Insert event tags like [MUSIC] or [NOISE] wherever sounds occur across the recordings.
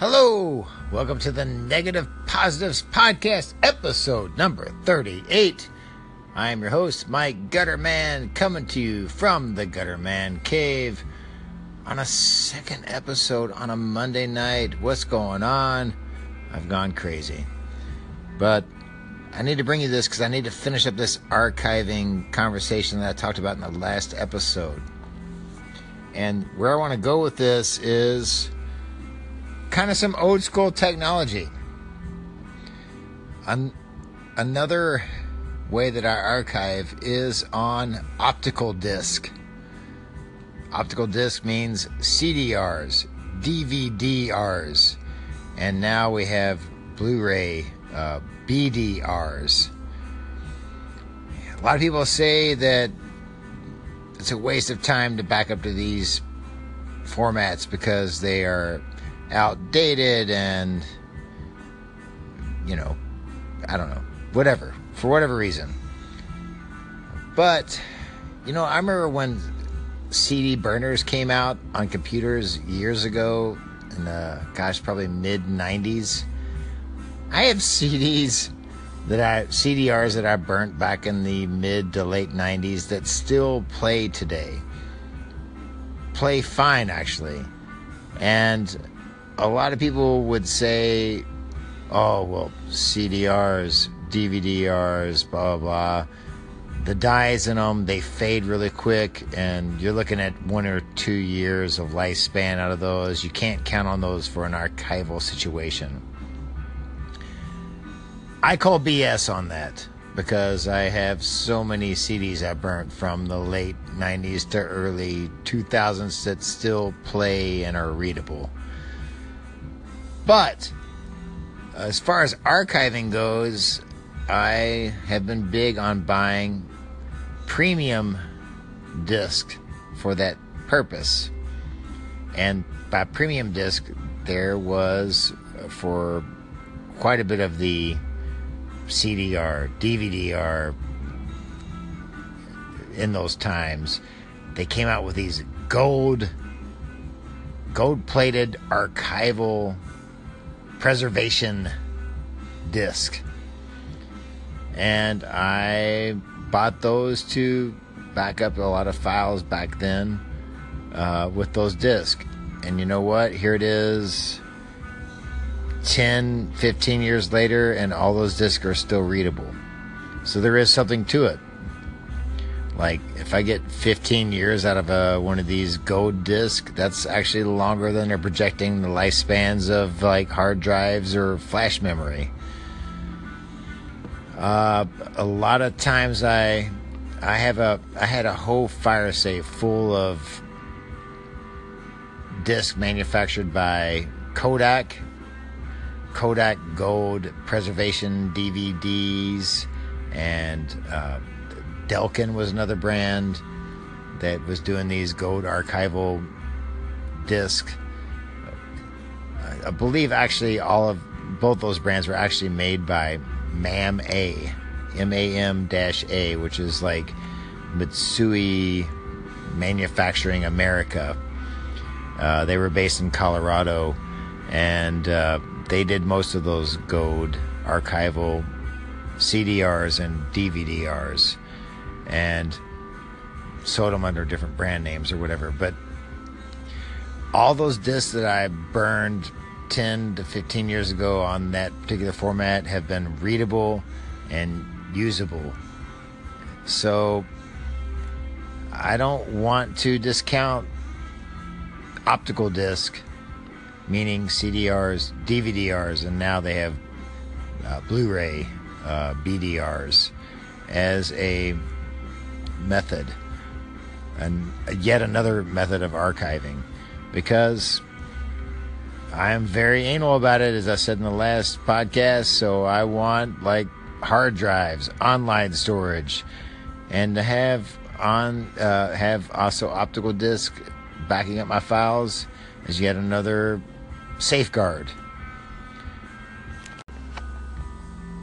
Hello, welcome to the Negative Positives Podcast, episode number 38. I am your host, Mike Gutterman, coming to you from the Gutterman Cave on a second episode on a Monday night. What's going on? I've gone crazy. But I need to bring you this because I need to finish up this archiving conversation that I talked about in the last episode. And where I want to go with this is kind of some old school technology. An- another way that I archive is on optical disc. Optical disc means CDRs, DVDRs, and now we have Blu ray uh, BDRs. A lot of people say that it's a waste of time to back up to these formats because they are outdated and you know i don't know whatever for whatever reason. But you know i remember when cd burners came out on computers years ago in the gosh probably mid 90s i have cds that i cdrs that i burnt back in the mid to late 90s that still play today. Play fine actually. And a lot of people would say, oh, well, CDRs, DVDRs, blah, blah, blah. The dyes in them, they fade really quick, and you're looking at one or two years of lifespan out of those. You can't count on those for an archival situation. I call BS on that because I have so many CDs I burnt from the late 90s to early 2000s that still play and are readable. But as far as archiving goes, I have been big on buying premium disc for that purpose. And by premium disc, there was for quite a bit of the CDR, DVDR in those times, they came out with these gold gold plated archival preservation disc. And I bought those to back up a lot of files back then uh, with those discs. And you know what? Here it is 10, 15 years later, and all those discs are still readable. So there is something to it. Like if I get 15 years out of a, one of these gold discs, that's actually longer than they're projecting the lifespans of like hard drives or flash memory. Uh, a lot of times I I have a I had a whole fire safe full of discs manufactured by Kodak, Kodak Gold preservation DVDs, and uh, Delkin was another brand that was doing these gold archival disc. I believe actually all of both those brands were actually made by MAM A, M A M dash A, which is like Mitsui Manufacturing America. Uh, they were based in Colorado, and uh, they did most of those gold archival CDRs and DVDRs and sold them under different brand names or whatever. But all those discs that I burned 10 to 15 years ago on that particular format have been readable and usable. So I don't want to discount optical disc, meaning CDRs, DVDRs, and now they have uh, Blu ray uh, BDRs as a method and yet another method of archiving because I am very anal about it, as I said in the last podcast. So I want like hard drives, online storage, and to have on uh, have also optical disc backing up my files is yet another safeguard.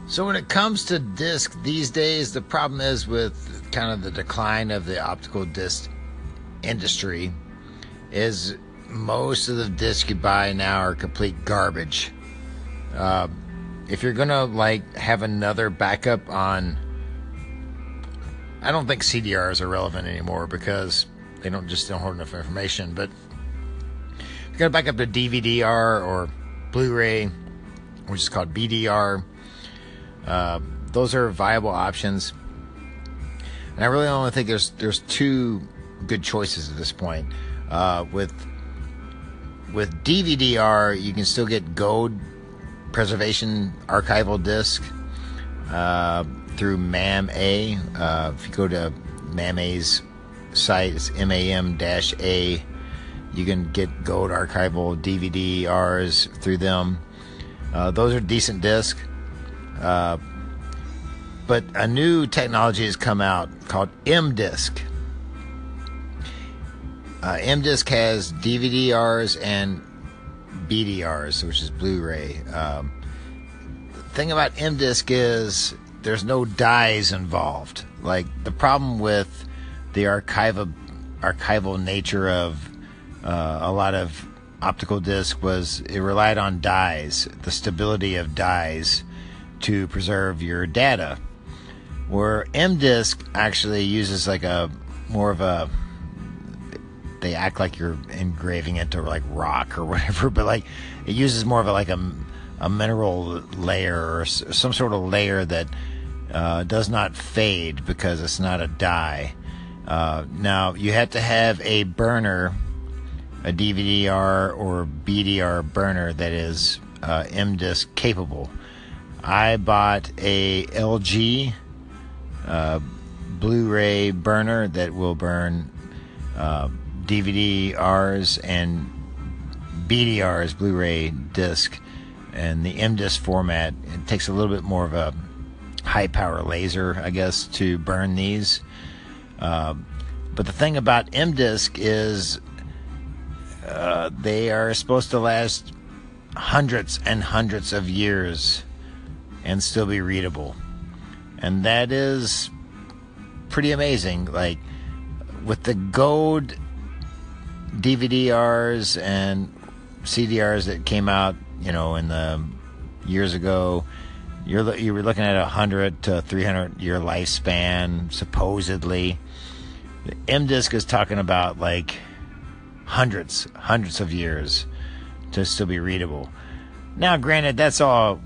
So when it comes to disc these days, the problem is with kind of the decline of the optical disc industry is most of the discs you buy now are complete garbage. Uh, if you're gonna like have another backup on, I don't think CDRs are relevant anymore because they don't just don't hold enough information. But you're gonna back up to DVD-R or Blu-ray, which is called BDR, uh, those are viable options. And I really only think there's there's two good choices at this point. Uh, with with DVD-R, you can still get gold preservation archival disc uh, through MAM-A. Uh, if you go to MAM-A's site, it's MAM-A. You can get gold archival DVD-Rs through them. Uh, those are decent discs. Uh, but a new technology has come out called M-Disc. Uh, M-Disc has DVD-Rs and BDRs, which is Blu-ray. Um, the thing about M-Disc is there's no dyes involved. Like the problem with the archival archival nature of uh, a lot of optical disc was it relied on dyes, the stability of dyes to preserve your data. Where M-Disc actually uses like a more of a they act like you're engraving it to like rock or whatever, [LAUGHS] but like it uses more of a, like a, a mineral layer or some sort of layer that uh, does not fade because it's not a dye. Uh, now you have to have a burner, a DVD-R or BDR burner that is uh, M-Disc capable. I bought a LG uh, Blu-ray burner that will burn uh, DVD-Rs and BDRs, Blu-ray disc, and the M-Disc format. It takes a little bit more of a high power laser, I guess, to burn these. Uh, but the thing about M-Disc is uh, they are supposed to last hundreds and hundreds of years and still be readable. And that is pretty amazing. Like with the gold DVD-Rs and CDRs that came out, you know, in the years ago, you're you were looking at a hundred to three hundred year lifespan supposedly. The M disc is talking about like hundreds, hundreds of years to still be readable. Now, granted, that's all.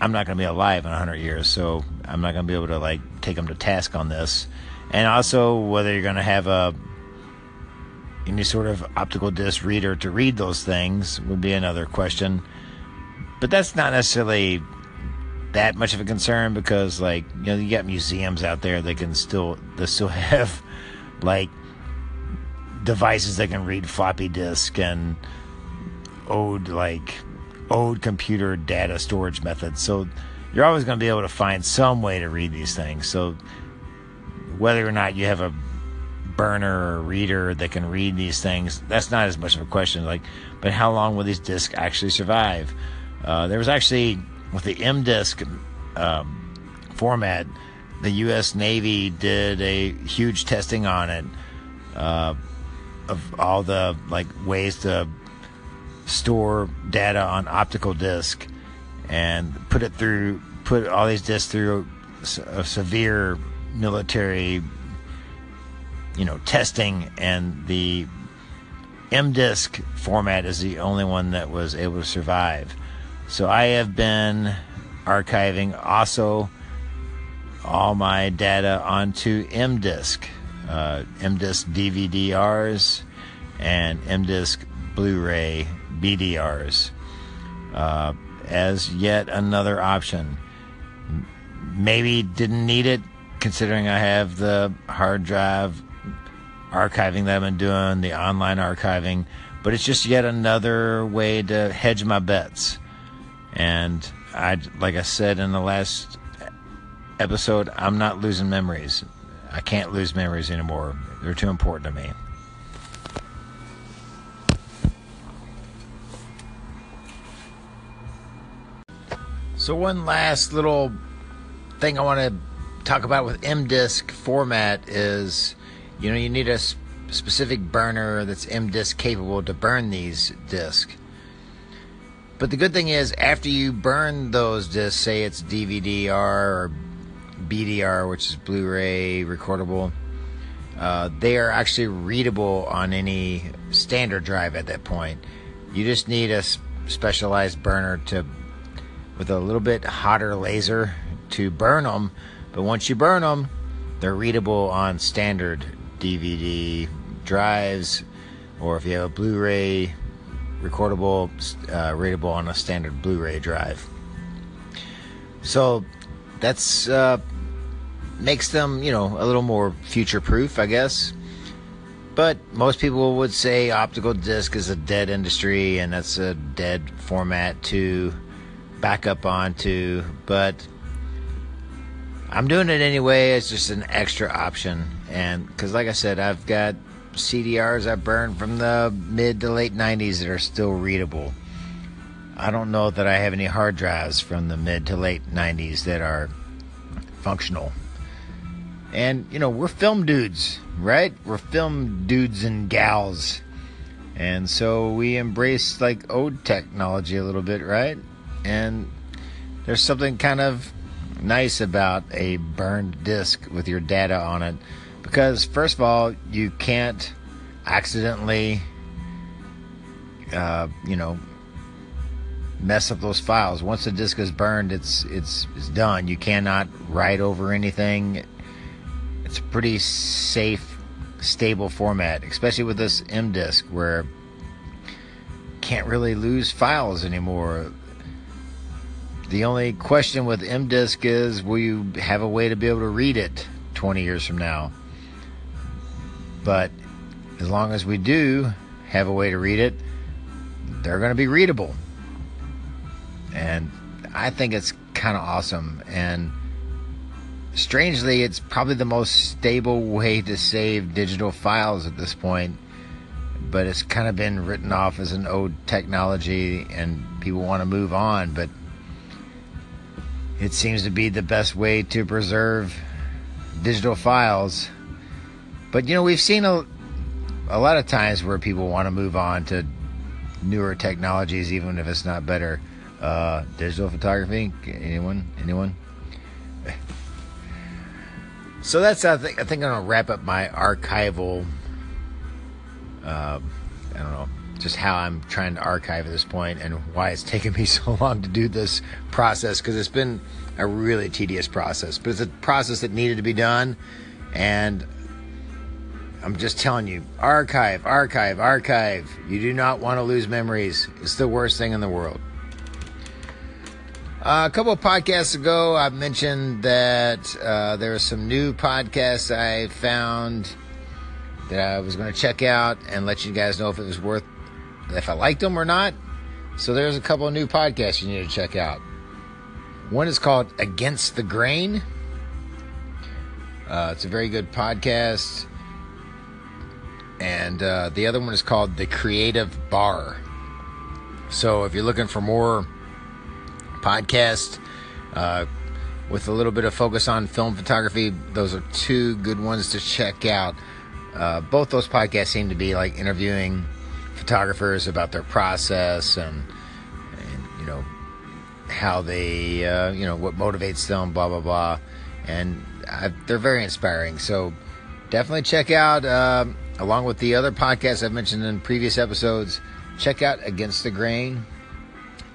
I'm not going to be alive in 100 years, so I'm not going to be able to like take them to task on this. And also, whether you're going to have a any sort of optical disc reader to read those things would be another question. But that's not necessarily that much of a concern because, like, you know, you got museums out there that can still they still [LAUGHS] have like devices that can read floppy disk and old like old computer data storage methods. So you're always going to be able to find some way to read these things. So whether or not you have a burner or reader that can read these things, that's not as much of a question. Like, but how long will these discs actually survive? Uh, there was actually with the M disc um, format, the U.S. Navy did a huge testing on it uh, of all the like ways to store data on optical disc and put it through put all these discs through a severe military you know, testing, and the M-Disc format is the only one that was able to survive. So I have been archiving also all my data onto M-Disc, uh, M-Disc DVD-Rs, and M-Disc Blu-ray BDRs uh, as yet another option. Maybe didn't need it considering I have the hard drive archiving that I've been doing the online archiving, but it's just yet another way to hedge my bets. And I, like I said in the last episode, I'm not losing memories. I can't lose memories anymore. They're too important to me. So one last little thing I want to talk about with M-Disc format is you know, you need a specific burner that's M disc capable to burn these discs. But the good thing is, after you burn those discs, say it's DVD-R or BDR, which is Blu-ray recordable, uh, they are actually readable on any standard drive at that point. You just need a specialized burner to, with a little bit hotter laser, to burn them. But once you burn them, they're readable on standard DVD drives, or if you have a Blu-ray recordable, uh, readable on a standard Blu-ray drive. So that's uh, makes them, you know, a little more future-proof, I guess. But most people would say optical disc is a dead industry, and that's a dead format to back up onto. But I'm doing it anyway. It's just an extra option, and because, like I said, I've got CDRs I burned from the mid to late 90s that are still readable. I don't know that I have any hard drives from the mid to late 90s that are functional. And, you know, we're film dudes, right? We're film dudes and gals. And so we embrace like old technology a little bit, right? And there's something kind of nice about a burned disc with your data on it because first of all, you can't accidentally, uh, you know, mess up those files. Once the disk is burned, it's it's it's done. You cannot write over anything. It's a pretty safe, stable format, especially with this M disk where can't really lose files anymore. The only question with M disk is will you have a way to be able to read it 20 years from now? But as long as we do have a way to read it, they're going to be readable. And I think it's kind of awesome. And strangely, it's probably the most stable way to save digital files at this point. But it's kind of been written off as an old technology, and people want to move on. But it seems to be the best way to preserve digital files but you know, we've seen a a lot of times where people want to move on to newer technologies, even if it's not better. Uh, digital photography. Anyone? Anyone? So that's I think I think I'm gonna wrap up my archival. Uh, I don't know just how I'm trying to archive at this point and why it's [LAUGHS] taken me so long to do this process because it's been a really tedious process, but it's a process that needed to be done, and I'm just telling you, archive, archive, archive. You do not want to lose memories. It's the worst thing in the world. Uh, a couple of podcasts ago, I mentioned that uh, there are some new podcasts I found that I was going to check out and let you guys know if it was worth, if I liked them or not. So there's a couple of new podcasts you need to check out. One is called Against the Grain. Uh, it's a very good podcast and uh, the other one is called The Creative Bar. So if you're looking for more podcasts uh, with a little bit of focus on film photography, those are two good ones to check out. Uh, both those podcasts seem to be like interviewing photographers about their process and, and you know how they uh, you know what motivates them, blah blah blah, and uh, they're very inspiring. So definitely check out um, along with the other podcasts I've mentioned in previous episodes, check out Against the Grain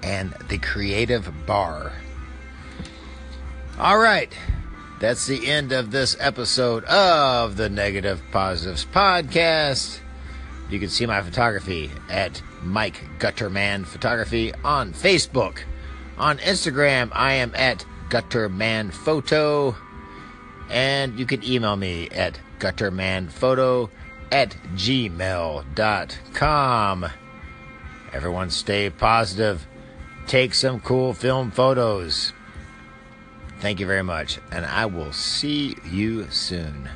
and The Creative Bar. All right, that's the end of this episode of the Negative Positives Podcast. You can see my photography at Mike Gutterman Photography on Facebook. On Instagram, I am at Gutterman Photo. And you can email me at guttermanphoto at gmail.com. Everyone stay positive. Take some cool film photos. Thank you very much, and I will see you soon.